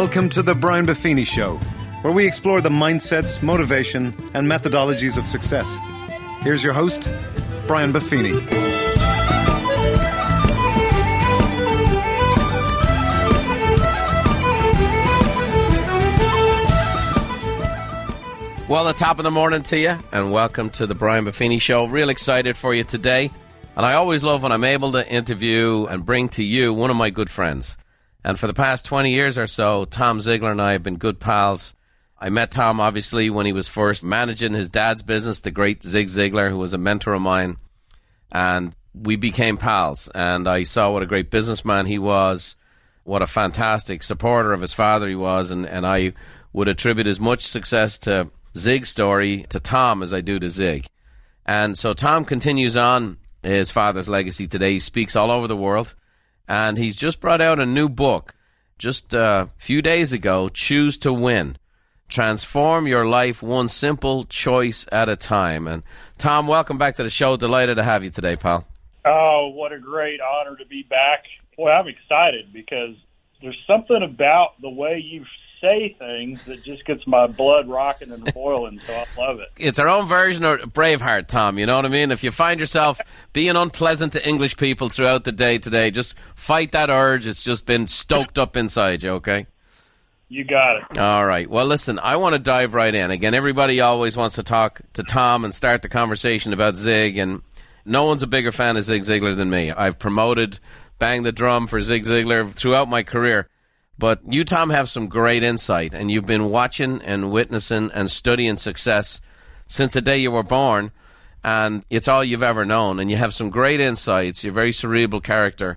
Welcome to the Brian Buffini Show, where we explore the mindsets, motivation, and methodologies of success. Here's your host, Brian Buffini. Well, the top of the morning to you, and welcome to the Brian Buffini Show. Real excited for you today. And I always love when I'm able to interview and bring to you one of my good friends. And for the past 20 years or so, Tom Ziglar and I have been good pals. I met Tom, obviously, when he was first managing his dad's business, the great Zig Ziglar, who was a mentor of mine. And we became pals. And I saw what a great businessman he was, what a fantastic supporter of his father he was. And, and I would attribute as much success to Zig's story to Tom as I do to Zig. And so Tom continues on his father's legacy today. He speaks all over the world, and he's just brought out a new book just a few days ago Choose to Win. Transform your life one simple choice at a time. And Tom, welcome back to the show. Delighted to have you today, pal. Oh, what a great honor to be back. Boy, I'm excited because there's something about the way you've say things that just gets my blood rocking and boiling. So I love it. It's our own version of Braveheart, Tom. You know what I mean? If you find yourself being unpleasant to English people throughout the day today, just fight that urge. It's just been stoked up inside you. Okay. You got it. All right. Well, listen, I want to dive right in. Again, everybody always wants to talk to Tom and start the conversation about Zig, and no one's a bigger fan of Zig Ziglar than me. I've promoted Bang the Drum for Zig Ziglar throughout my career. But you, Tom, have some great insight, and you've been watching and witnessing and studying success since the day you were born, and it's all you've ever known. And you have some great insights. You're a very cerebral character.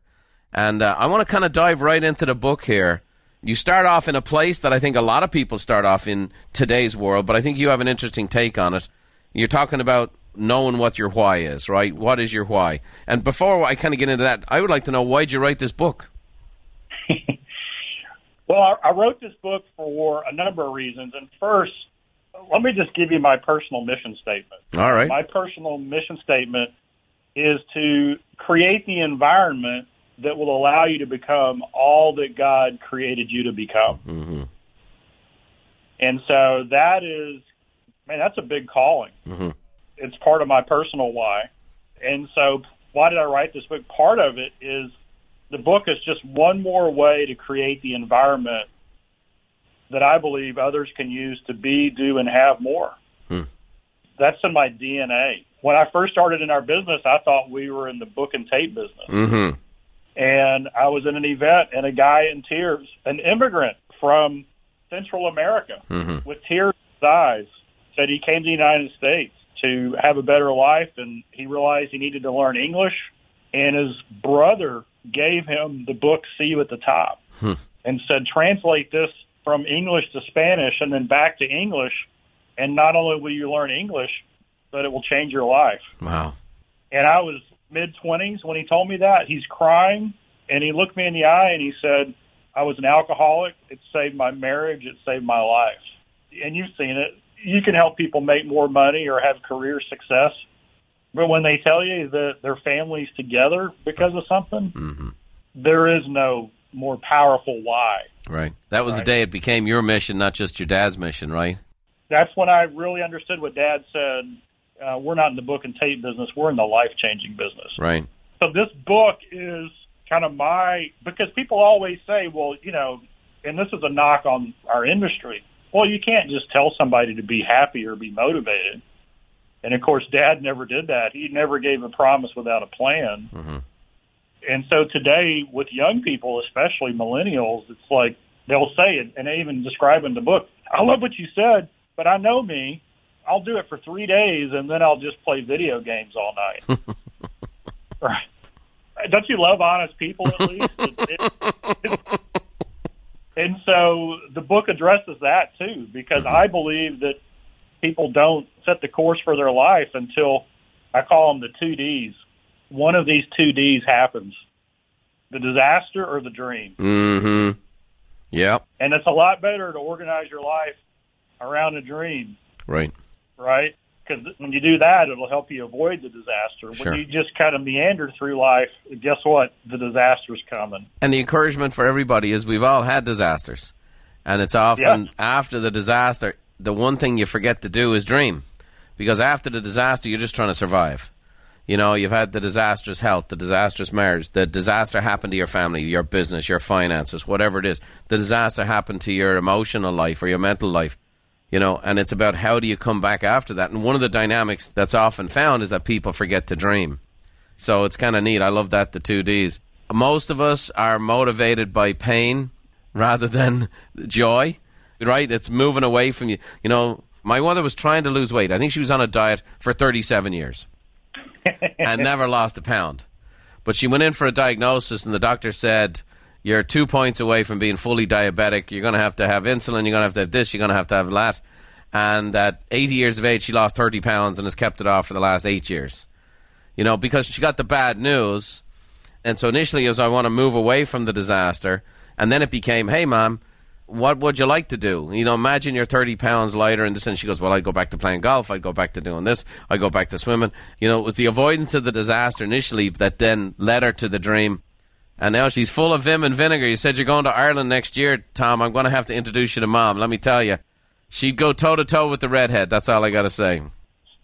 And uh, I want to kind of dive right into the book here. You start off in a place that I think a lot of people start off in today's world, but I think you have an interesting take on it. You're talking about knowing what your why is, right? What is your why? And before I kind of get into that, I would like to know why'd you write this book? Well, I, wrote this book for a number of reasons. And first, let me just give you my personal mission statement. All right. My personal mission statement is to create the environment that will allow you to become all that God created you to become. Mm-hmm. And so that is, man, that's a big calling. Mm-hmm. It's part of my personal why. And so, why did I write this book? Part of it is the book is just one more way to create the environment that I believe others can use to be, do, and have more. Hmm. That's in my DNA. When I first started in our business, I thought we were in the book and tape business. Mm-hmm. And I was in an event, and a guy in tears, an immigrant from Central America, mm-hmm. with tears in his eyes, said he came to the United States to have a better life, and he realized he needed to learn English. And his brother gave him the book See You at the Top hmm. and said, translate this from English to Spanish and then back to English. And not only will you learn English, but it will change your life. Wow. And I was mid 20s when he told me that. He's crying and he looked me in the eye and he said, I was an alcoholic. It saved my marriage. It saved my life. And you've seen it. You can help people make more money or have career success but when they tell you that their family's together because of something, mm-hmm. there is no more powerful why. Right. That was right? the day it became your mission, not just your dad's mission, right? That's when I really understood what Dad said. Uh, we're not in the book and tape business. We're in the life changing business. Right. So this book is kind of my because people always say, well, you know, and this is a knock on our industry. Well, you can't just tell somebody to be happy or be motivated. And of course, Dad never did that. He never gave a promise without a plan. Mm-hmm. And so today, with young people, especially millennials, it's like they'll say it, and they even describe in the book. I love what you said, but I know me. I'll do it for three days, and then I'll just play video games all night. right? Don't you love honest people at least? it, it, it, and so the book addresses that too, because mm-hmm. I believe that people don't set the course for their life until I call them the two D's. One of these two D's happens the disaster or the dream. Mm-hmm. Yeah. And it's a lot better to organize your life around a dream. Right. Right? Because when you do that, it'll help you avoid the disaster. Sure. When you just kind of meander through life, guess what? The disaster's coming. And the encouragement for everybody is we've all had disasters. And it's often after the disaster, the one thing you forget to do is dream. Because after the disaster, you're just trying to survive. You know, you've had the disastrous health, the disastrous marriage, the disaster happened to your family, your business, your finances, whatever it is. The disaster happened to your emotional life or your mental life. You know, and it's about how do you come back after that. And one of the dynamics that's often found is that people forget to dream. So it's kind of neat. I love that, the two Ds. Most of us are motivated by pain rather than joy, right? It's moving away from you. You know, my mother was trying to lose weight. I think she was on a diet for 37 years and never lost a pound. But she went in for a diagnosis, and the doctor said, You're two points away from being fully diabetic. You're going to have to have insulin. You're going to have to have this. You're going to have to have that. And at 80 years of age, she lost 30 pounds and has kept it off for the last eight years. You know, because she got the bad news. And so initially it was, I want to move away from the disaster. And then it became, hey, mom, what would you like to do? You know, imagine you're 30 pounds lighter and this. And she goes, well, I'd go back to playing golf. I'd go back to doing this. I'd go back to swimming. You know, it was the avoidance of the disaster initially that then led her to the dream. And now she's full of vim and vinegar. You said you're going to Ireland next year, Tom. I'm going to have to introduce you to mom. Let me tell you, she'd go toe to toe with the redhead. That's all I got to say.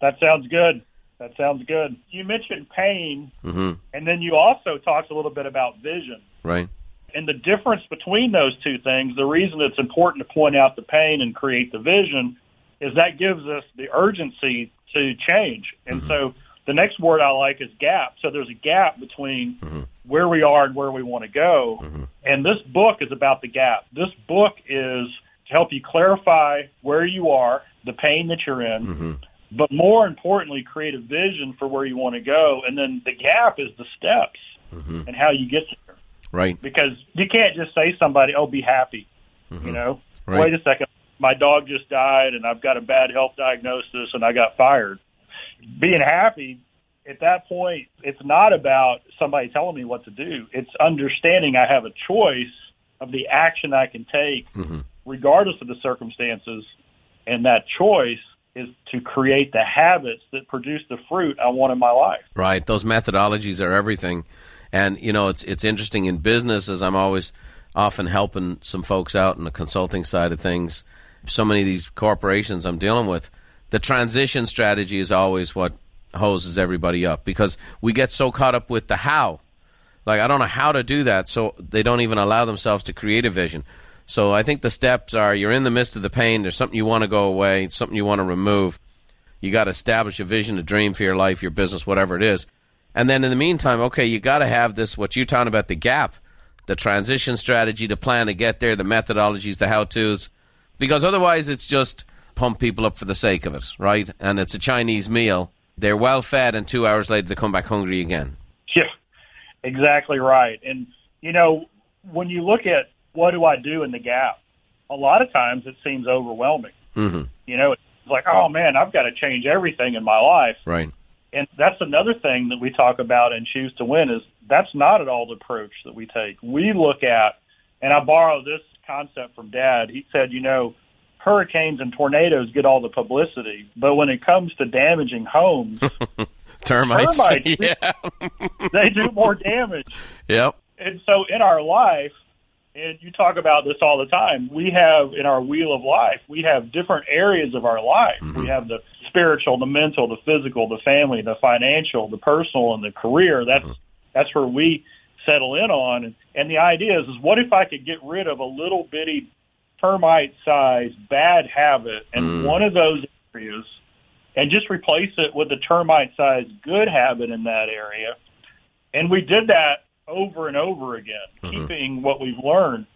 That sounds good. That sounds good. You mentioned pain, mm-hmm. and then you also talked a little bit about vision. Right. And the difference between those two things, the reason it's important to point out the pain and create the vision, is that gives us the urgency to change. And Mhm. so the next word I like is gap. So there's a gap between where we are and where we want to go. And this book is about the gap. This book is to help you clarify where you are, the pain that you're in, Mm-hmm. but more importantly, create a vision for where you want to go. And then the gap is the steps Mm-hmm. and how you get. Right. Because you can't just say somebody, "Oh, be happy." You know, Right. wait a second, my dog just died, and I've got a bad health diagnosis, and I got fired. Being happy at that point, it's not about somebody telling me what to do. It's understanding I have a choice of the action I can take, Mhm. regardless of the circumstances, and that choice is to create the habits that produce the fruit I want in my life. Right. Those methodologies are everything. And you know, it's it's interesting in business as I'm always often helping some folks out in the consulting side of things. So many of these corporations I'm dealing with, the transition strategy is always what hoses everybody up because we get so caught up with the how. Like I don't know how to do that, so they don't even allow themselves to create a vision. So I think the steps are you're in the midst of the pain, there's something you want to go away, something you want to remove. You got to establish a vision, a dream for your life, your business, whatever it is. And then in the meantime, okay, you got to have this, what you're talking about, the gap, the transition strategy, the plan to get there, the methodologies, the how to's. Because otherwise, it's just pump people up for the sake of it, right? And it's a Chinese meal. They're well fed, and two hours later, they come back hungry again. Yeah, exactly right. And you know, when you look at what do I do in the gap, a lot of times it seems overwhelming. hmm You know, it's like, oh man, I've got to change everything in my life. Right. And that's another thing that we talk about and Choose to Win is that's not at all the approach that we take. We look at, and I borrow this concept from Dad. He said, you know, hurricanes and tornadoes get all the publicity, but when it comes to damaging homes, Termites. Termites. yeah. they do more damage. yep. And so in our life, and you talk about this all the time, we have in our wheel of life, we have different areas of our life. We mm-hmm. have the spiritual, the mental, the physical, the family, the financial, the personal, and the career. That's that's where we settle in on. And, and the idea is, is what if I could get rid of a little bitty termite sized bad habit in Mm. one of those areas and just replace it with a termite sized good habit in that area. And we did that over and over again, keeping what we've learned.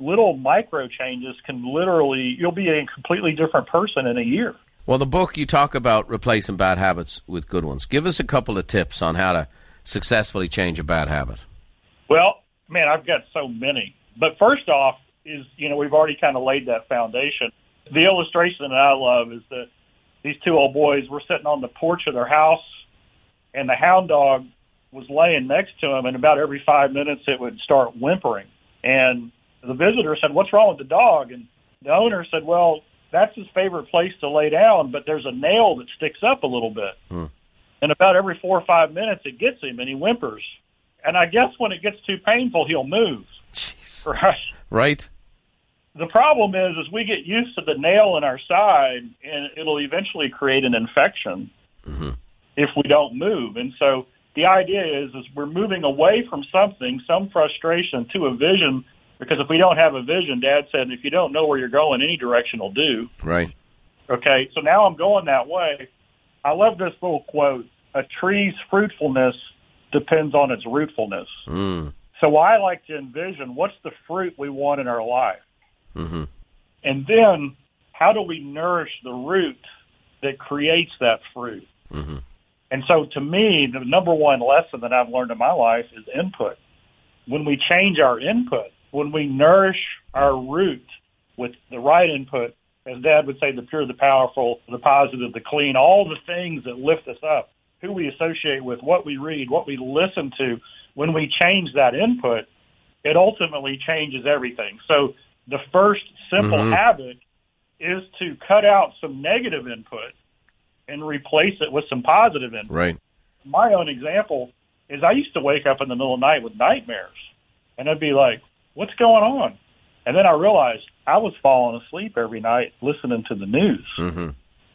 Little micro changes can literally, you'll be a completely different person in a year. Well, the book you talk about replacing bad habits with good ones. Give us a couple of tips on how to successfully change a bad habit. Well, man, I've got so many. But first off, is you know we've already kind of laid that foundation. The illustration that I love is that these two old boys were sitting on the porch of their house, and the hound dog was laying next to him, and about every five minutes it would start whimpering. And the visitor said, "What's wrong with the dog?" And the owner said, "Well, that's his favorite place to lay down, but there's a nail that sticks up a little bit." Hmm. And about every four or five minutes, it gets him, and he whimpers. And I guess when it gets too painful, he'll move. Jeez. Right. Right? The problem is, is we get used to the nail in our side, and it'll eventually create an infection hmm if we don't move. And so the idea is, is we're moving away from something, some frustration, to a vision. Because if we don't have a vision, Dad said, if you don't know where you're going, any direction will do. Right. Okay, so now I'm going that way. I love this little quote: "A tree's fruitfulness depends on its rootfulness." Mm. So I like to envision what's the fruit we want in our life, hmm and then how do we nourish the root that creates that fruit? hmm And so, to me, the number one lesson that I've learned in my life is input. When we change our input, when we nourish our root with the right input, as Dad would say, the pure, the powerful, the positive, the clean, all the things that lift us up, who we associate with, what we read, what we listen to, when we change that input, it ultimately changes everything. So, the first simple Mhm. habit is to cut out some negative input and replace it with some positive input Right. my own example is I used to wake up in the middle of the night with nightmares, and I'd be like, "What's going on?" And then I realized I was falling asleep every night listening to the news. hmm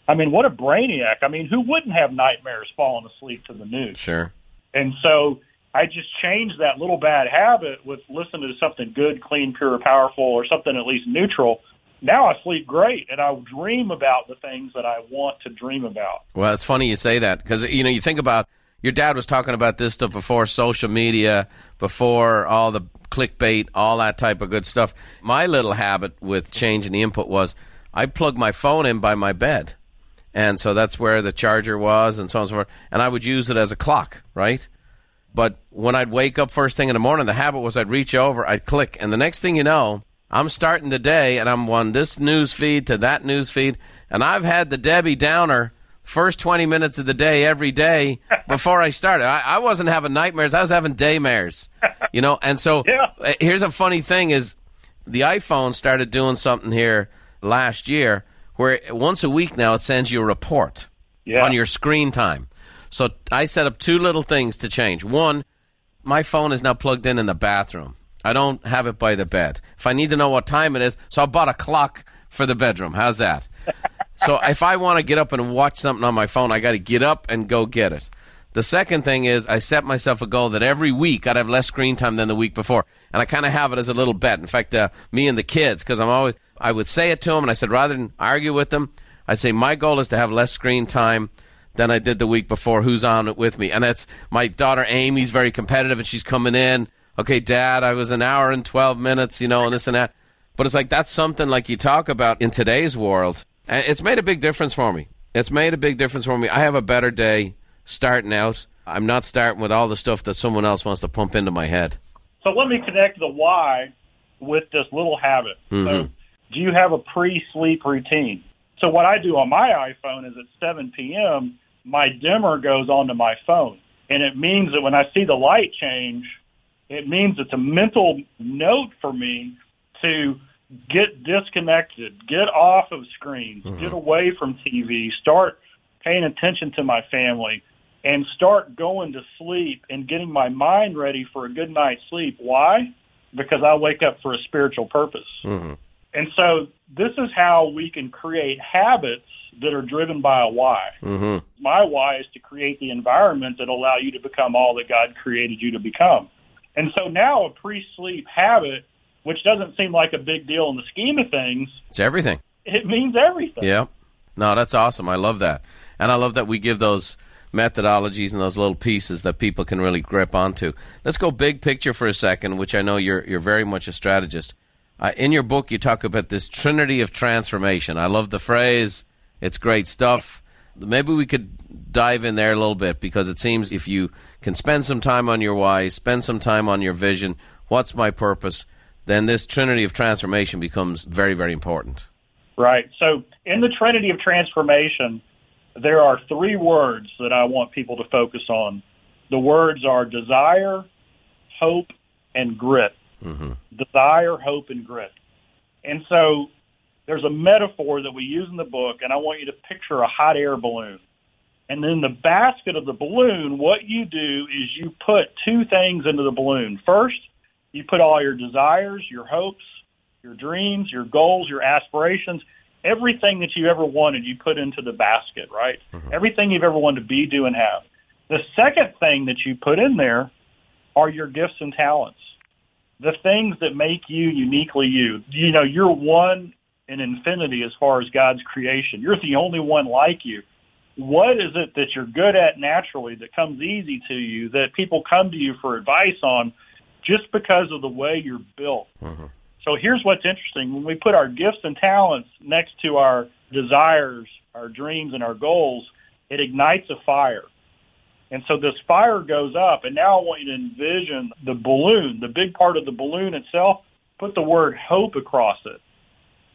I mean, what a brainiac! I mean, who wouldn't have nightmares falling asleep to the news? Sure. And so I just changed that little bad habit with listening to something good, clean, pure, powerful, or something at least neutral. Now I sleep great, and I dream about the things that I want to dream about. Well, it's funny you say that because you know you think about your dad was talking about this stuff before social media, before all the clickbait, all that type of good stuff. My little habit with changing the input was I plug my phone in by my bed, and so that's where the charger was, and so on and so forth. And I would use it as a clock, right? But when I'd wake up first thing in the morning, the habit was I'd reach over, I'd click, and the next thing you know, I'm starting the day and I'm on this news feed to that news feed, and I've had the Debbie Downer first 20 minutes of the day every day before I started. I, I wasn't having nightmares, I was having daymares, you know. And so Yeah. uh, here's a funny thing: is the iPhone started doing something here last year where once a week now it sends you a report Yeah. on your screen time. So I set up two little things to change. One, my phone is now plugged in in the bathroom. I don't have it by the bed. If I need to know what time it is, so I bought a clock for the bedroom. How's that? So if I want to get up and watch something on my phone, I got to get up and go get it. The second thing is I set myself a goal that every week I'd have less screen time than the week before, and I kind of have it as a little bet. In fact, uh, me and the kids, because I'm always I would say it to them, and I said rather than argue with them, I'd say my goal is to have less screen time than I did the week before. Who's on it with me? And that's my daughter Amy's very competitive, and she's coming in. Okay, Dad, I was an hour and twelve minutes, you know, and this and that. But it's like that's something like you talk about in today's world. And it's made a big difference for me. It's made a big difference for me. I have a better day starting out. I'm not starting with all the stuff that someone else wants to pump into my head. So let me connect the why with this little habit. So, Mhm. do you have a pre-sleep routine? So what I do on my iPhone is at 7 p.m. my dimmer goes onto my phone, and it means that when I see the light change, it means it's a mental note for me to get disconnected, get off of screens, get away from TV, start paying attention to my family, and start going to sleep and getting my mind ready for a good night's sleep. Why? Because I wake up for a spiritual purpose. hmm And so this is how we can create habits that are driven by a why. Mm-hmm. My why is to create the environment that allow you to become all that God created you to become. And so now a pre-sleep habit, which doesn't seem like a big deal in the scheme of things, It's everything. it means everything. Yeah. No, that's awesome. I love that. And I love that we give those methodologies and those little pieces that people can really grip onto. Let's go big picture for a second, which I know you're you're very much a strategist. Uh, in your book, you talk about this trinity of transformation. I love the phrase. It's great stuff. Maybe we could dive in there a little bit because it seems if you can spend some time on your why, spend some time on your vision, what's my purpose, then this trinity of transformation becomes very, very important. Right. So in the Trinity of Transformation, there are three words that I want people to focus on. The words are desire, hope, and grit. hmm Desire, hope, and grit. And so there's a metaphor that we use in the book, and I want you to picture a hot air balloon. And in the basket of the balloon, what you do is you put two things into the balloon. First, you put all your desires, your hopes, your dreams, your goals, your aspirations, everything that you ever wanted, you put into the basket, right? Mm-hmm. Everything you've ever wanted to be, do, and have. The second thing that you put in there are your gifts and talents, the things that make you uniquely you. You know, you're one in infinity as far as God's creation. You're the only one like you. What is it that you're good at naturally that comes easy to you that people come to you for advice on just because of the way you're built? Mm-hmm. So here's what's interesting. When we put our gifts and talents next to our desires, our dreams, and our goals, it ignites a fire. And so this fire goes up, and now I want you to envision the balloon, the big part of the balloon itself, put the word hope across it.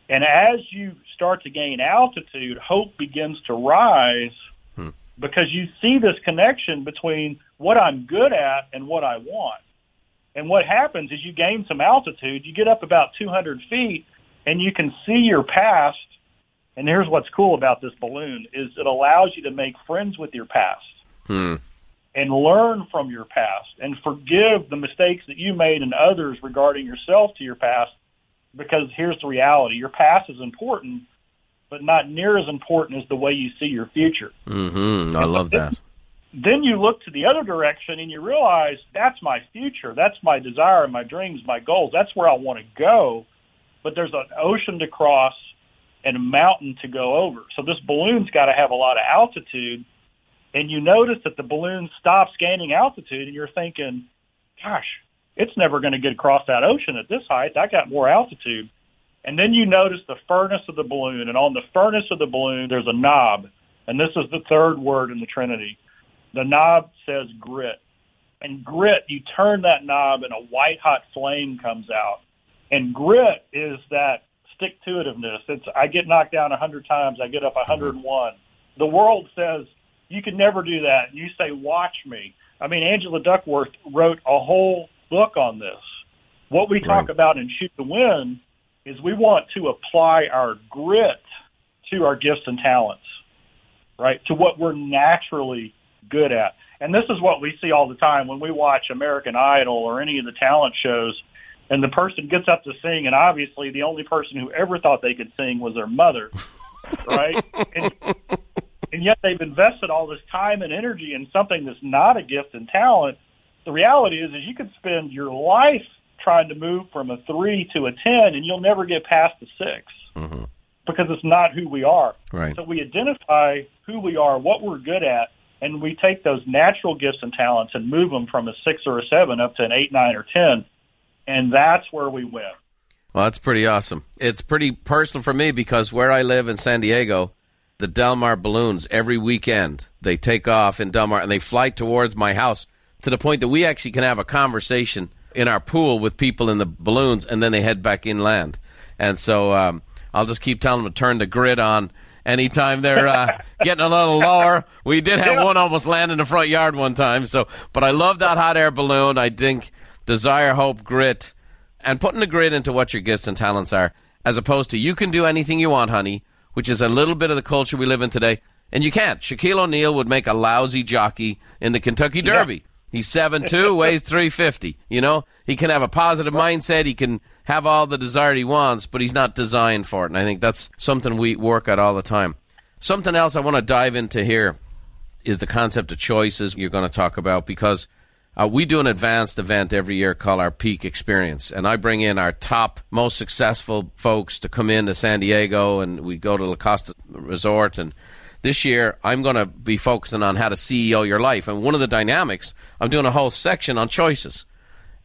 And as you start to gain altitude, hope begins to rise hmm. because you see this connection between what I'm good at and what I want. And what happens is you gain some altitude, you get up about 200 feet, and you can see your past. And here's what's cool about this balloon is it allows you to make friends with your past. Hmm. And learn from your past and forgive the mistakes that you made and others regarding yourself to your past because here's the reality your past is important, but not near as important as the way you see your future. Mm-hmm. I love that. Then you look to the other direction and you realize that's my future. That's my desire, my dreams, my goals. That's where I want to go. But there's an ocean to cross and a mountain to go over. So this balloon's got to have a lot of altitude. And you notice that the balloon stops gaining altitude, and you're thinking, gosh, it's never going to get across that ocean at this height. I got more altitude. And then you notice the furnace of the balloon, and on the furnace of the balloon, there's a knob. And this is the third word in the Trinity. The knob says grit. And grit, you turn that knob and a white hot flame comes out. And grit is that stick to itiveness. It's I get knocked down a hundred times, I get up a mm-hmm. hundred and one. The world says you can never do that. You say, Watch me. I mean Angela Duckworth wrote a whole book on this. What we talk right. about in Choose to Win is we want to apply our grit to our gifts and talents, right? To what we're naturally good at. And this is what we see all the time when we watch American Idol or any of the talent shows and the person gets up to sing and obviously the only person who ever thought they could sing was their mother, right? and, and yet they've invested all this time and energy in something that's not a gift and talent the reality is, is you could spend your life trying to move from a three to a ten, and you'll never get past the 6 mm-hmm. because it's not who we are. Right. So we identify who we are, what we're good at, and we take those natural gifts and talents and move them from a six or a seven up to an eight, nine, or ten, and that's where we win. Well, that's pretty awesome. It's pretty personal for me because where I live in San Diego, the Del Mar balloons every weekend they take off in Del Mar and they fly towards my house to the point that we actually can have a conversation in our pool with people in the balloons, and then they head back inland. And so um, I'll just keep telling them to turn the grid on anytime they're uh, getting a little lower. We did have one almost land in the front yard one time. So, but I love that hot air balloon. I think desire, hope, grit, and putting the grit into what your gifts and talents are, as opposed to you can do anything you want, honey, which is a little bit of the culture we live in today. And you can't. Shaquille O'Neal would make a lousy jockey in the Kentucky Derby. Yeah. He's seven two, weighs three fifty. You know, he can have a positive mindset. He can have all the desire he wants, but he's not designed for it. And I think that's something we work at all the time. Something else I want to dive into here is the concept of choices you're going to talk about because uh, we do an advanced event every year called our Peak Experience, and I bring in our top, most successful folks to come in to San Diego, and we go to La Costa Resort and this year, I'm going to be focusing on how to CEO your life. And one of the dynamics, I'm doing a whole section on choices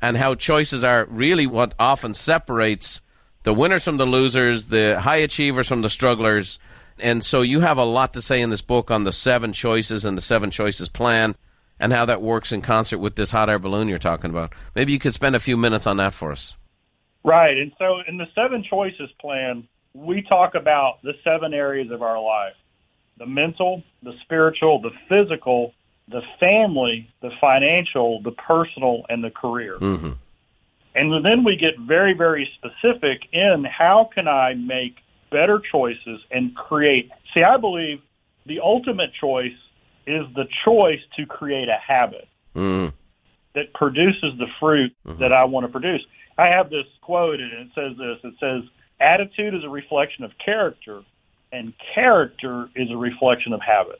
and how choices are really what often separates the winners from the losers, the high achievers from the strugglers. And so you have a lot to say in this book on the seven choices and the seven choices plan and how that works in concert with this hot air balloon you're talking about. Maybe you could spend a few minutes on that for us. Right. And so in the seven choices plan, we talk about the seven areas of our life the mental, the spiritual, the physical, the family, the financial, the personal, and the career. Mm-hmm. And then we get very, very specific in how can I make better choices and create. See, I believe the ultimate choice is the choice to create a habit. Mm. that produces the fruit that I want to produce. I have this quote, and it says this it says, Attitude is a reflection of character, and character is a reflection of habit.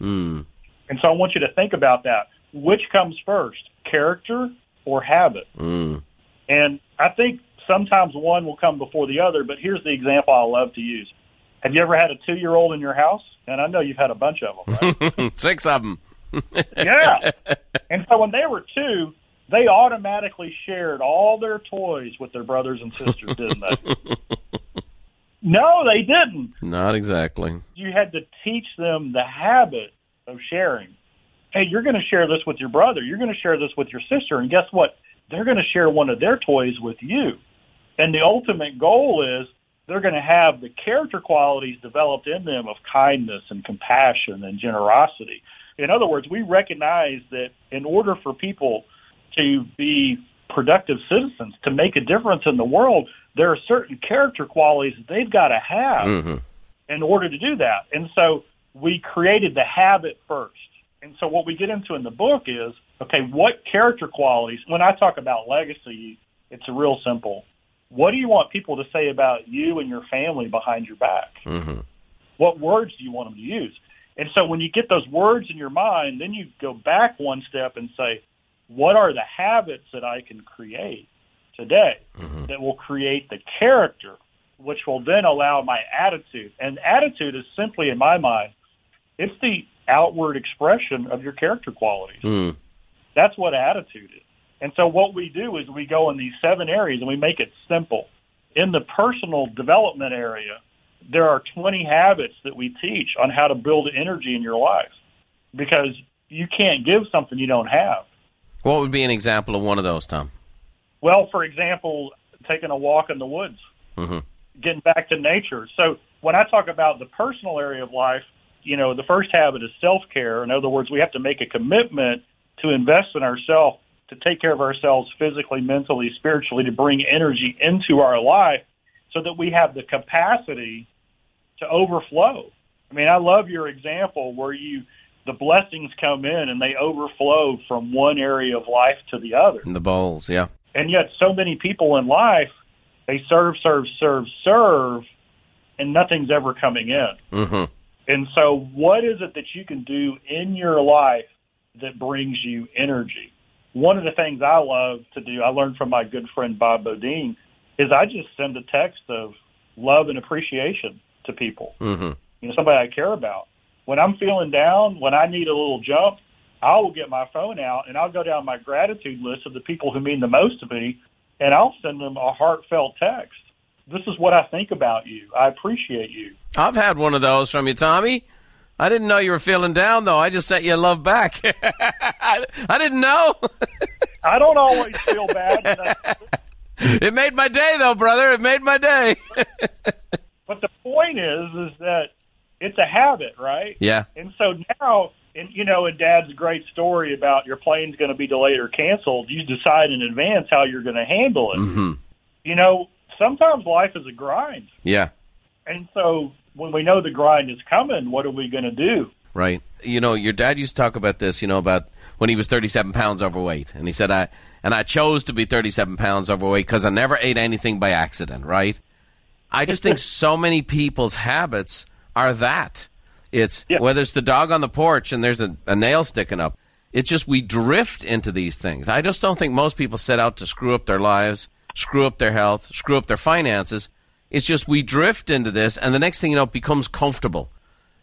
Mm. And so I want you to think about that. Which comes first, character or habit? Mm. And I think sometimes one will come before the other, but here's the example I love to use. Have you ever had a two year old in your house? And I know you've had a bunch of them, right? Six of them. yeah. And so when they were two, they automatically shared all their toys with their brothers and sisters, didn't they? no, they didn't. Not exactly. You had to teach them the habit of sharing. Hey, you're going to share this with your brother. You're going to share this with your sister. And guess what? They're going to share one of their toys with you. And the ultimate goal is they're going to have the character qualities developed in them of kindness and compassion and generosity. In other words, we recognize that in order for people to be productive citizens, to make a difference in the world, there are certain character qualities that they've got to have hmm in order to do that. And so we created the habit first. And so what we get into in the book is okay, what character qualities, when I talk about legacy, it's real simple. What do you want people to say about you and your family behind your back? hmm What words do you want them to use? And so when you get those words in your mind, then you go back one step and say, what are the habits that I can create today that will create the character, which will then allow my attitude? And attitude is simply, in my mind, it's the outward expression of your character qualities. Mm. That's what attitude is. And so what we do is we go in these seven areas and we make it simple. In the personal development area, there are 20 habits that we teach on how to build energy in your life because you can't give something you don't have. What would be an example of one of those, Tom? Well, for example, taking a walk in the woods, hmm getting back to nature. So when I talk about the personal area of life, you know, the first habit is self care. In other words, we have to make a commitment to invest in ourselves, to take care of ourselves physically, mentally, spiritually, to bring energy into our life so that we have the capacity to overflow. I mean, I love your example where you the blessings come in and they overflow from one area of life to the other. In the bowls, yeah. And yet so many people in life they serve, serve, serve, serve and nothing's ever coming in. hmm And so, what is it that you can do in your life that brings you energy? One of the things I love to do, I learned from my good friend Bob Beaudine, is I just send a text of love and appreciation to people. hmm You know, somebody I care about. When I'm feeling down, when I need a little jump, I will get my phone out and I'll go down my gratitude list of the people who mean the most to me, and I'll send them a heartfelt text. This is what I think about you. I appreciate you. I've had one of those from you, Tommy. I didn't know you were feeling down, though. I just sent you love back. I, I didn't know. I don't always feel bad. It made my day, though, brother. It made my day. But the point is, is that it's a habit, right? yeah. And so now, and you know, in Dad's great story about your plane's going to be delayed or canceled, you decide in advance how you're going to handle it. hmm You know, sometimes life is a grind, Yeah. and so when we know the grind is coming, what are we going to do? Right. You know, your dad used to talk about this, you know, about when he was 37 pounds overweight. And he said, I, and I chose to be 37 pounds overweight because I never ate anything by accident, right? I just think so many people's habits are that. It's Yeah. whether it's the dog on the porch and there's a, a nail sticking up. It's just we drift into these things. I just don't think most people set out to screw up their lives, screw up their health, screw up their finances. It's just we drift into this, and the next thing you know, it becomes comfortable.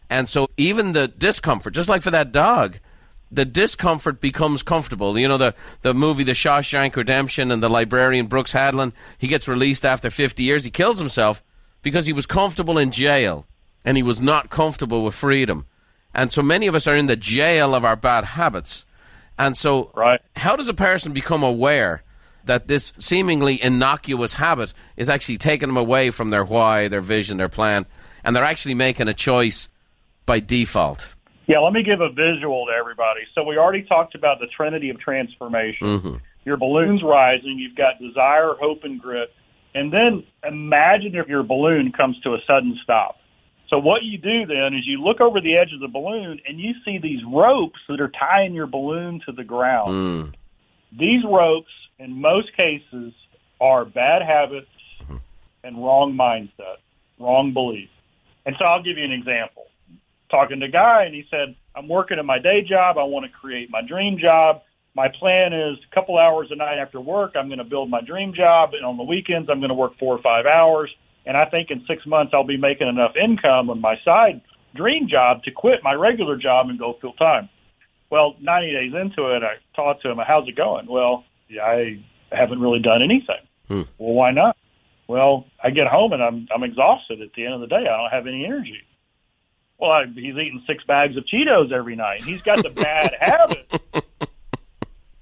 And so even the discomfort, just like for that dog, the discomfort becomes comfortable. You know, the, the movie The Shawshank Redemption and the librarian Brooks Hatlen, he gets released after 50 years. He kills himself because he was comfortable in jail and he was not comfortable with freedom. And so many of us are in the jail of our bad habits. And so, Right. how does a person become aware that this seemingly innocuous habit is actually taking them away from their why, their vision, their plan, and they're actually making a choice by default? Yeah, let me give a visual to everybody. So we already talked about the trinity of transformation. hmm Your balloon's rising. You've got desire, hope, and grit. And then imagine if your balloon comes to a sudden stop. So what you do then is you look over the edge of the balloon and you see these ropes that are tying your balloon to the ground. Mm. These ropes, in most cases, are bad habits mm-hmm. and wrong mindset, wrong belief. And so I'll give you an example. Talking to a guy, and he said, I'm working at my day job. I want to create my dream job. My plan is a couple hours a night after work, I'm going to build my dream job. And on the weekends, I'm going to work four or five hours. And I think in six months, I'll be making enough income on my side dream job to quit my regular job and go full time. Well, 90 days into it, I talked to him, how's it going? Well, I haven't really done anything. Hmm. Well, why not? Well, I get home and I'm I'm exhausted at the end of the day. I don't have any energy. Well, I, he's eating six bags of Cheetos every night. He's got the bad habit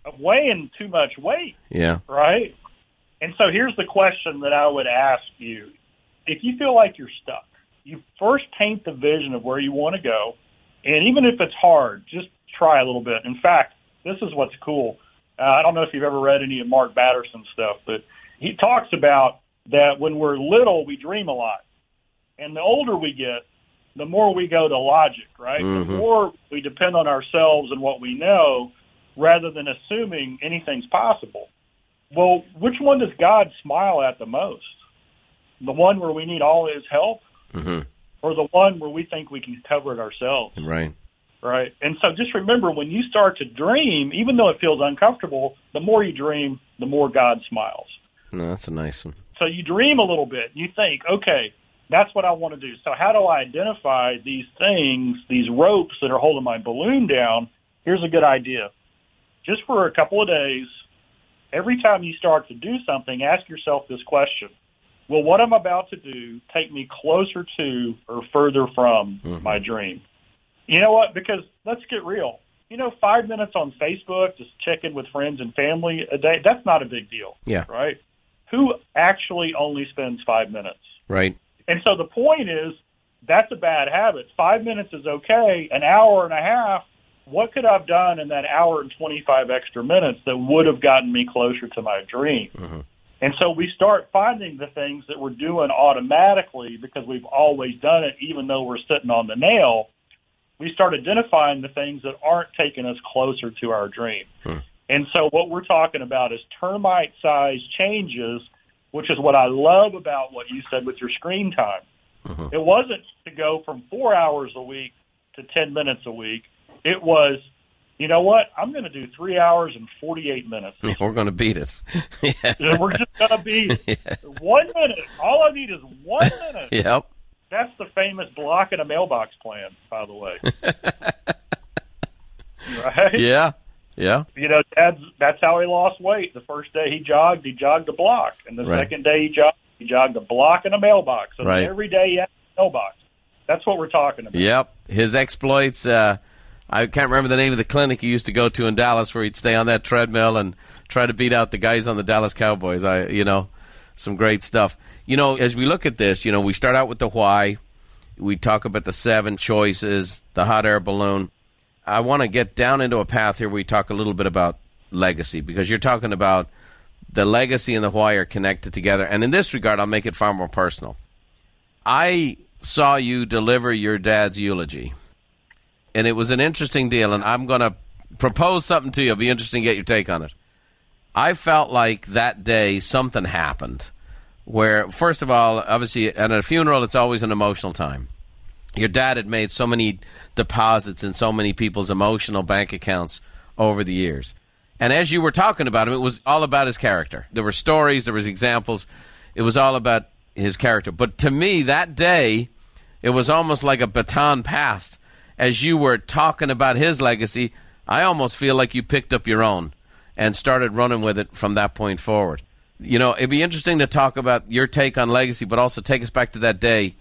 of weighing too much weight, Yeah. right? And so here's the question that I would ask you. If you feel like you're stuck, you first paint the vision of where you want to go. And even if it's hard, just try a little bit. In fact, this is what's cool. Uh, I don't know if you've ever read any of Mark Batterson stuff, but he talks about that when we're little, we dream a lot. And the older we get, the more we go to logic, right? Mhm. The more we depend on ourselves and what we know rather than assuming anything's possible. Well, which one does God smile at the most? The one where we need all his help hmm or the one where we think we can cover it ourselves? Right. Right. And so just remember when you start to dream, even though it feels uncomfortable, the more you dream, the more God smiles. No, that's a nice one. So you dream a little bit. You think, okay, that's what I want to do. So how do I identify these things, these ropes that are holding my balloon down? Here's a good idea. Just for a couple of days, every time you start to do something, ask yourself this question. Will what I'm about to do take me closer to or further from Mhm. my dream? You know what? Because let's get real. You know, five minutes on Facebook, just check in with friends and family a day, that's not a big deal Yeah. right? Who actually only spends five minutes? Right. And so the point is, that's a bad habit. Five minutes is okay. An hour and a half, what could I have done in that hour and 25 extra minutes that would have gotten me closer to my dream? Mhm. And so we start finding the things that we're doing automatically because we've always done it, even though we're sitting on the nail. We start identifying the things that aren't taking us closer to our dream. Hmm. And so what we're talking about is termite size changes, which is what I love about what you said with your screen time. Mhm. It wasn't to go from four hours a week to 10 minutes a week. It was, you know what? I'm going to do three hours and 48 minutes. We're going to beat it. yeah. We're just going to be Yeah. one minute. All I need is one minute. Yep. That's the famous block in a mailbox plan, by the way. right? Yeah. Yeah. You know, Dad's, that's how he lost weight. The first day he jogged, he jogged a block. And the Right. second day he jogged, he jogged a block in a mailbox. So Right. every day he had a mailbox. That's what we're talking about. Yep. His exploits. Uh, I can't remember the name of the clinic he used to go to in Dallas, where he'd stay on that treadmill and try to beat out the guys on the Dallas Cowboys. I, you know, some great stuff. You know, as we look at this, you know, we start out with the why. We talk about the seven choices, the hot air balloon. I want to get down into a path here where we talk a little bit about legacy because you're talking about the legacy and the why are connected together. And in this regard, I'll make it far more personal. I saw you deliver your dad's eulogy, and it was an interesting deal. And I'm going to propose something to you. It'll be interesting to get your take on it. I felt like that day something happened where, first of all, obviously at a funeral, it's always an emotional time. Your dad had made so many deposits in so many people's emotional bank accounts over the years. And as you were talking about him, it was all about his character. There were stories, there was examples. It was all about his character. But to me, that day, it was almost like a baton passed. As you were talking about his legacy, I almost feel like you picked up your own and started running with it from that point forward. You know, it'd be interesting to talk about your take on legacy, but also take us back to that day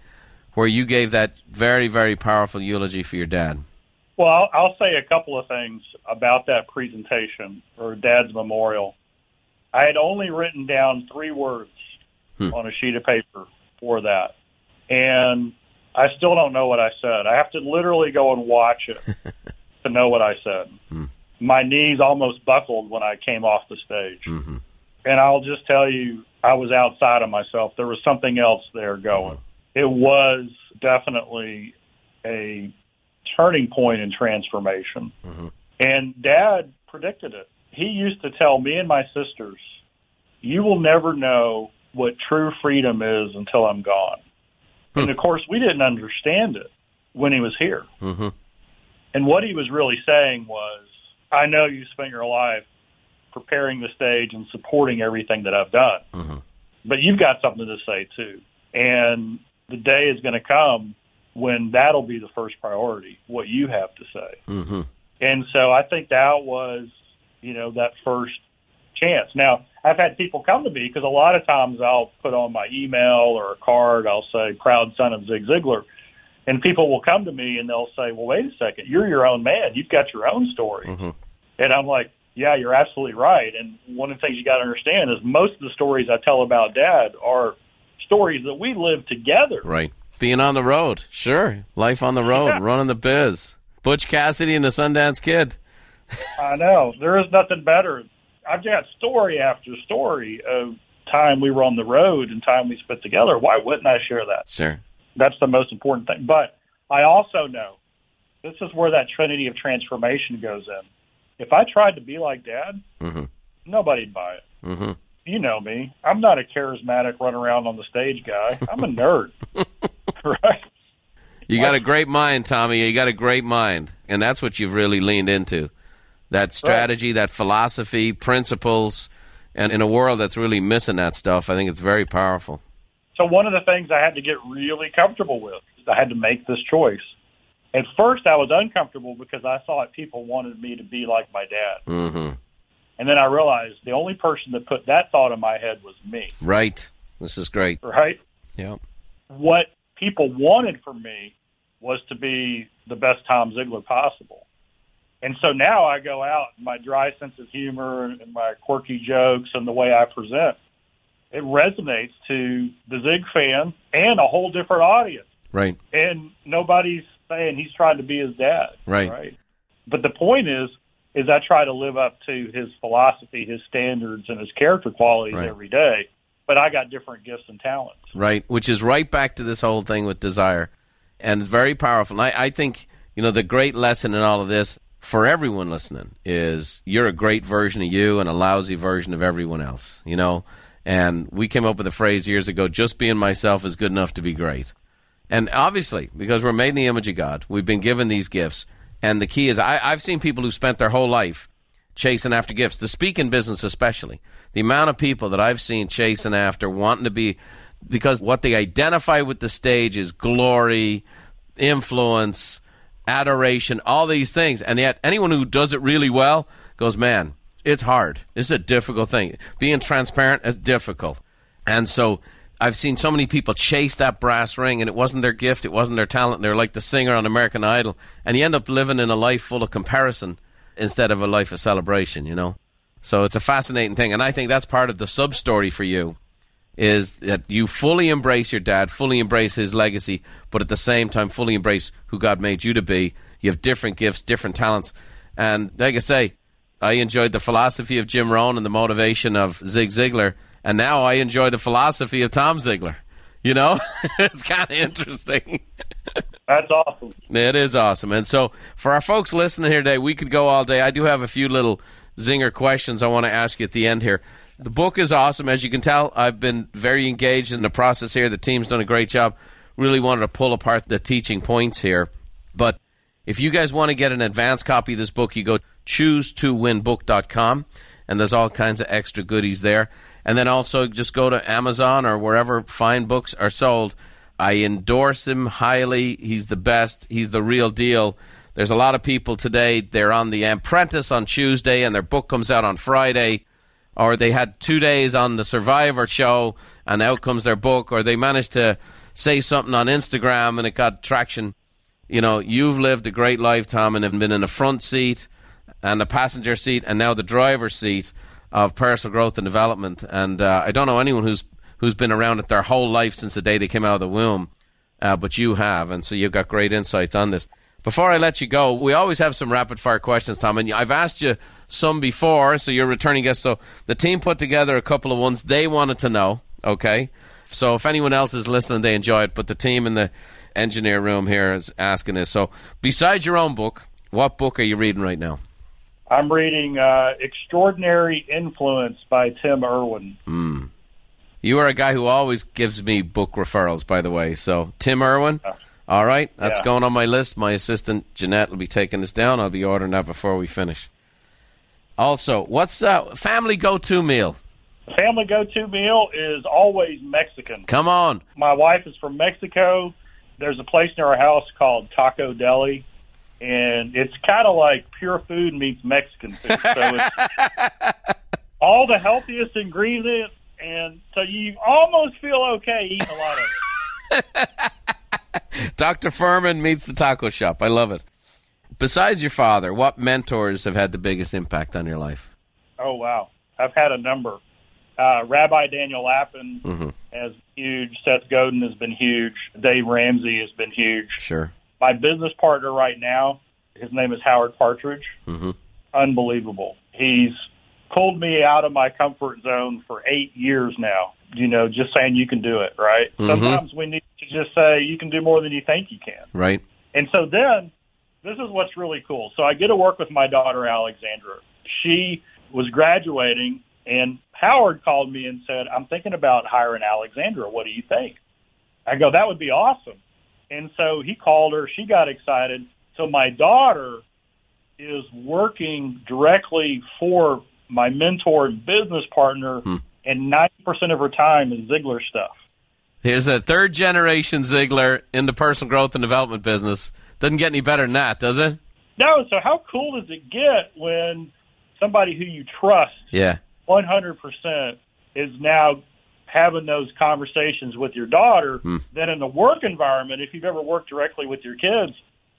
where you gave that very, very powerful eulogy for your dad. Well, I'll, I'll say a couple of things about that presentation or Dad's memorial. I had only written down three words Hmm. on a sheet of paper for that, and I still don't know what I said. I have to literally go and watch it to know what I said. Hmm. My knees almost buckled when I came off the stage, hmm and I'll just tell you, I was outside of myself. There was something else there going. It was definitely a turning point in transformation. Mhm. And dad predicted it. he used to tell me and my sisters, "You will never know what true freedom is until I'm gone." And of course, we didn't understand it when he was here. Mm-hmm. And what he was really saying was, I know you spent your life preparing the stage and supporting everything that I've done, Mm-hmm. but you've got something to say too. And the day is going to come when that'll be the first priority, what you have to say. Mm-hmm. And so I think that was, you know, that first chance. Now, I've had people come to me because a lot of times I'll put on my email or a card, I'll say, proud son of Zig Ziglar. And people will come to me and they'll say, well, wait a second, you're your own man. You've got your own story. Mm-hmm. And I'm like, yeah, you're absolutely right. And one of the things you got to understand is most of the stories I tell about dad are stories that we lived together. Right. Being on the road. Sure. Life on the road, Yeah. running the biz. Butch Cassidy and the Sundance Kid. I know. There is nothing better. I've got story after story of time we were on the road and time we spent together. Why wouldn't I share that? Sure. That's the most important thing. But I also know this is where that trinity of transformation goes in. If I tried to be like dad, Mm-hmm. nobody'd buy it. Mm-hmm. You know me. I'm not a charismatic run around on the stage guy. I'm a nerd. right? You got a great mind, Tommy. You got a great mind. And that's what you've really leaned into. That strategy, that philosophy, principles, and in a world that's really missing that stuff, I think it's very powerful. So one of the things I had to get really comfortable with is I had to make this choice. At first, I was uncomfortable because I thought people wanted me to be like my dad, Mm-hmm. and then I realized the only person that put that thought in my head was me. Right. This is great. Right? Yeah. What people wanted from me was to be the best Tom Ziglar possible. And so now I go out, my dry sense of humor and my quirky jokes and the way I present, it resonates to the Zig fan and a whole different audience. Right. and nobody's saying he's trying to be his dad. Right. But the point is, is I try to live up to his philosophy, his standards, and his character qualities Right. every day. But I got different gifts and talents. Right, which is right back to this whole thing with desire, and it's very powerful. And I, I think you know the great lesson in all of this for everyone listening is you're a great version of you and a lousy version of everyone else. You know, and we came up with a phrase years ago: "Just being myself is good enough to be great." And obviously, because we're made in the image of God, we've been given these gifts. And the key is, I, I've seen people who spent their whole life chasing after gifts, the speaking business especially. The amount of people that I've seen chasing after, wanting to be, because what they identify with the stage is glory, influence, adoration, all these things. And yet, anyone who does it really well goes, man, it's hard. It's a difficult thing. Being transparent is difficult. And so I've seen so many people chase that brass ring, and it wasn't their gift, it wasn't their talent. They're like the singer on American Idol. And you end up living in a life full of comparison instead of a life of celebration, you know? So it's a fascinating thing. And I think that's part of the sub story for you is that you fully embrace your dad, fully embrace his legacy, but at the same time, fully embrace who God made you to be. You have different gifts, different talents. And like I say, I enjoyed the philosophy of Jim Rohn and the motivation of Zig Ziglar, and now I enjoy the philosophy of Tom Ziglar. You know, it's kind of interesting. That's awesome. It is awesome. And so, for our folks listening here today, we could go all day. I do have a few little zinger questions I want to ask you at the end here. The book is awesome. As you can tell, I've been very engaged in the process here. The team's done a great job. Really wanted to pull apart the teaching points here. But if you guys want to get an advance copy of this book, you go choose2winbook.com, and there's all kinds of extra goodies there. And then also just go to Amazon or wherever fine books are sold. I endorse him highly. He's the best. He's the real deal. There's a lot of people today, they're on The Apprentice on Tuesday, and their book comes out on Friday. Or they had two days on the Survivor show, and out comes their book. Or they managed to say something on Instagram, and it got traction you know, you've lived a great life, Tom, and have been in the front seat and the passenger seat and now the driver's seat of personal growth and development. And uh, I don't know anyone who's who's been around it their whole life since the day they came out of the womb, uh, but you have, and so you've got great insights on this. Before I let you go, we always have some rapid fire questions, Tom, and I've asked you some before, so you're returning guest. So the team put together a couple of ones they wanted to know. Okay, so if anyone else is listening, they enjoy it, but the team in the engineer room here is asking this. So, besides your own book, what book are you reading right now? I'm reading uh, Extraordinary Influence by Tim Irwin. Mm. You are a guy who always gives me book referrals, by the way. So, Tim Irwin. All right, that's Yeah. going on my list. My assistant Jeanette will be taking this down. I'll be ordering that before we finish. Also, what's uh, family go-to meal? Family go-to meal is always Mexican. Come on. My wife is from Mexico. There's a place near our house called Taco Deli, and it's kind of like pure food meets Mexican food. So it's all the healthiest ingredients, and so you almost feel okay eating a lot of it. Dr. Fuhrman meets the taco shop. I love it. Besides your father, what mentors have had the biggest impact on your life? Oh wow, I've had a number. Uh, Rabbi Daniel Lapin Mm-hmm. has huge. Seth Godin has been huge. Dave Ramsey has been huge. Sure. My business partner right now, his name is Howard Partridge. Mm-hmm. Unbelievable. He's pulled me out of my comfort zone for eight years now. You know, just saying you can do it, right? Mhm. Sometimes we need to just say you can do more than you think you can. Right. And so then, this is what's really cool. So I get to work with my daughter, Alexandra. She was graduating, and Howard called me and said, I'm thinking about hiring Alexandra. What do you think? I go, that would be awesome. And so he called her. She got excited. So my daughter is working directly for my mentor and business partner, Hmm. and 90% of her time is Ziglar stuff. Here's a third generation Ziglar in the personal growth and development business. Doesn't get any better than that, does it? No, so how cool does it get when somebody who you trust Yeah. 100% is now having those conversations with your daughter? Hmm. Then in the work environment, if you've ever worked directly with your kids,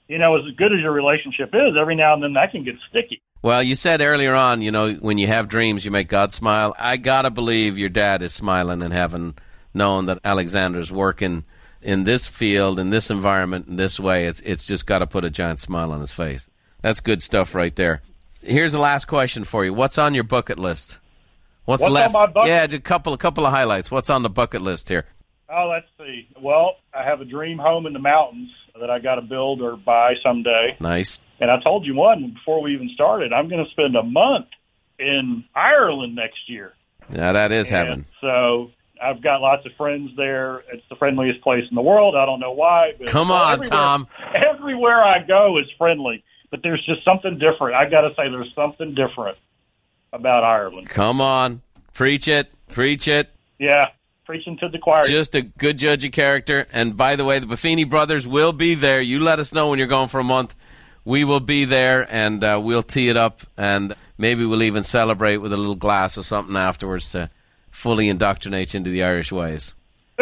you know, as good as your relationship is, every now and then that can get sticky. Well, you said earlier on, you know, when you have dreams, you make God smile. I gotta believe your dad is smiling and having known that Alexandra's working in this field, in this environment, in this way. It's it's just got to put a giant smile on his face. That's good stuff right there. Here's the last question for you. What's on your bucket list? What's, What's left? my bucket- Yeah, a couple a couple of highlights. What's on the bucket list here? Oh, let's see. Well, I have a dream home in the mountains that I got to build or buy someday. Nice. And I told you one before we even started. I'm going to spend a month in Ireland next year. Yeah, that is And heaven. So I've got lots of friends there. It's the friendliest place in the world. I don't know why. But Come on, everywhere- Tom. Everywhere I go is friendly, but there's just something different. I got to say, there's something different about Ireland. Come on, preach it, preach it. Yeah, preaching to the choir. Just a good judge of character. And by the way, the Buffini brothers will be there. You let us know when you're going for a month. We will be there, and uh, we'll tee it up, and maybe we'll even celebrate with a little glass of something afterwards to fully indoctrinate you into the Irish ways.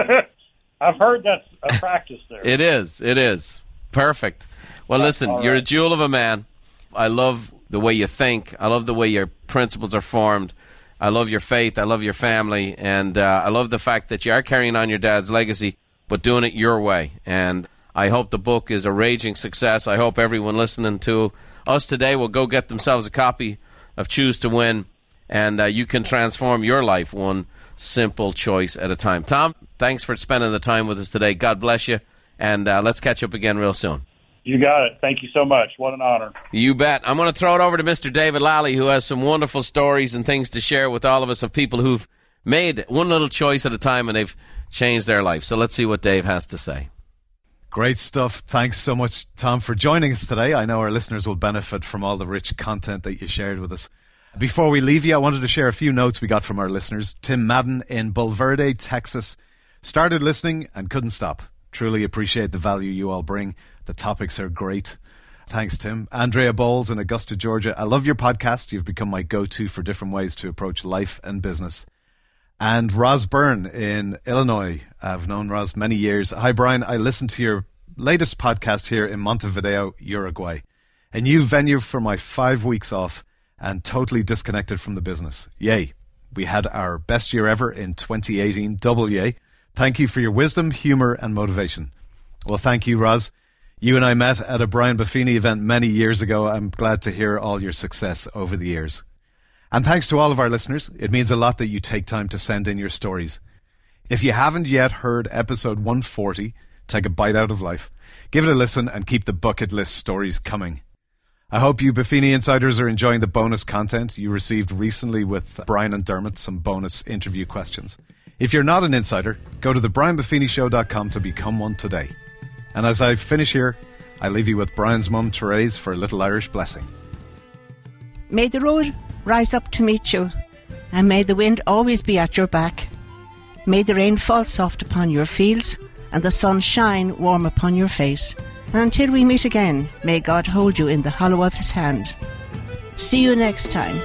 I've heard that's a practice there. It is. It is. Perfect. Well, listen, all you're a jewel of a man. I love the way you think. I love the way your principles are formed. I love your faith. I love your family. And uh, I love the fact that you are carrying on your dad's legacy, but doing it your way. And I hope the book is a raging success. I hope everyone listening to us today will go get themselves a copy of Choose to Win, and uh, you can transform your life one simple choice at a time. Tom, thanks for spending the time with us today. God bless you, and uh, let's catch up again real soon. You got it. Thank you so much. What an honor. You bet. I'm going to throw it over to Mr. David Lally, who has some wonderful stories and things to share with all of us of people who've made one little choice at a time and they've changed their life. So let's see what Dave has to say. Great stuff. Thanks so much, Tom, for joining us today. I know our listeners will benefit from all the rich content that you shared with us. Before we leave you, I wanted to share a few notes we got from our listeners. Tim Madden in Bulverde, Texas, started listening and couldn't stop. Truly appreciate the value you all bring. The topics are great. Thanks, Tim. Andrea Bowles in Augusta, Georgia. I love your podcast. You've become my go to for different ways to approach life and business. And Roz Byrne in Illinois. I've known Roz many years. Hi, Brian. I listened to your latest podcast here in Montevideo, Uruguay. A new venue for my five weeks off and totally disconnected from the business. Yay. We had our best year ever in 2018. Double yay. Thank you for your wisdom, humor, and motivation. Well, thank you, Roz. You and I met at a Brian Buffini event many years ago. I'm glad to hear all your success over the years. And thanks to all of our listeners. It means a lot that you take time to send in your stories. If you haven't yet heard episode 140, Take a Bite Out of Life, give it a listen and keep the bucket list stories coming. I hope you Buffini insiders are enjoying the bonus content you received recently with Brian and Dermot, some bonus interview questions. If you're not an insider, go to thebrianbuffinishow.com to become one today. And as I finish here, I leave you with Brian's mum, Therese, for a little Irish blessing. May the road rise up to meet you, and may the wind always be at your back. May the rain fall soft upon your fields, and the sun shine warm upon your face. And until we meet again, may God hold you in the hollow of his hand. See you next time.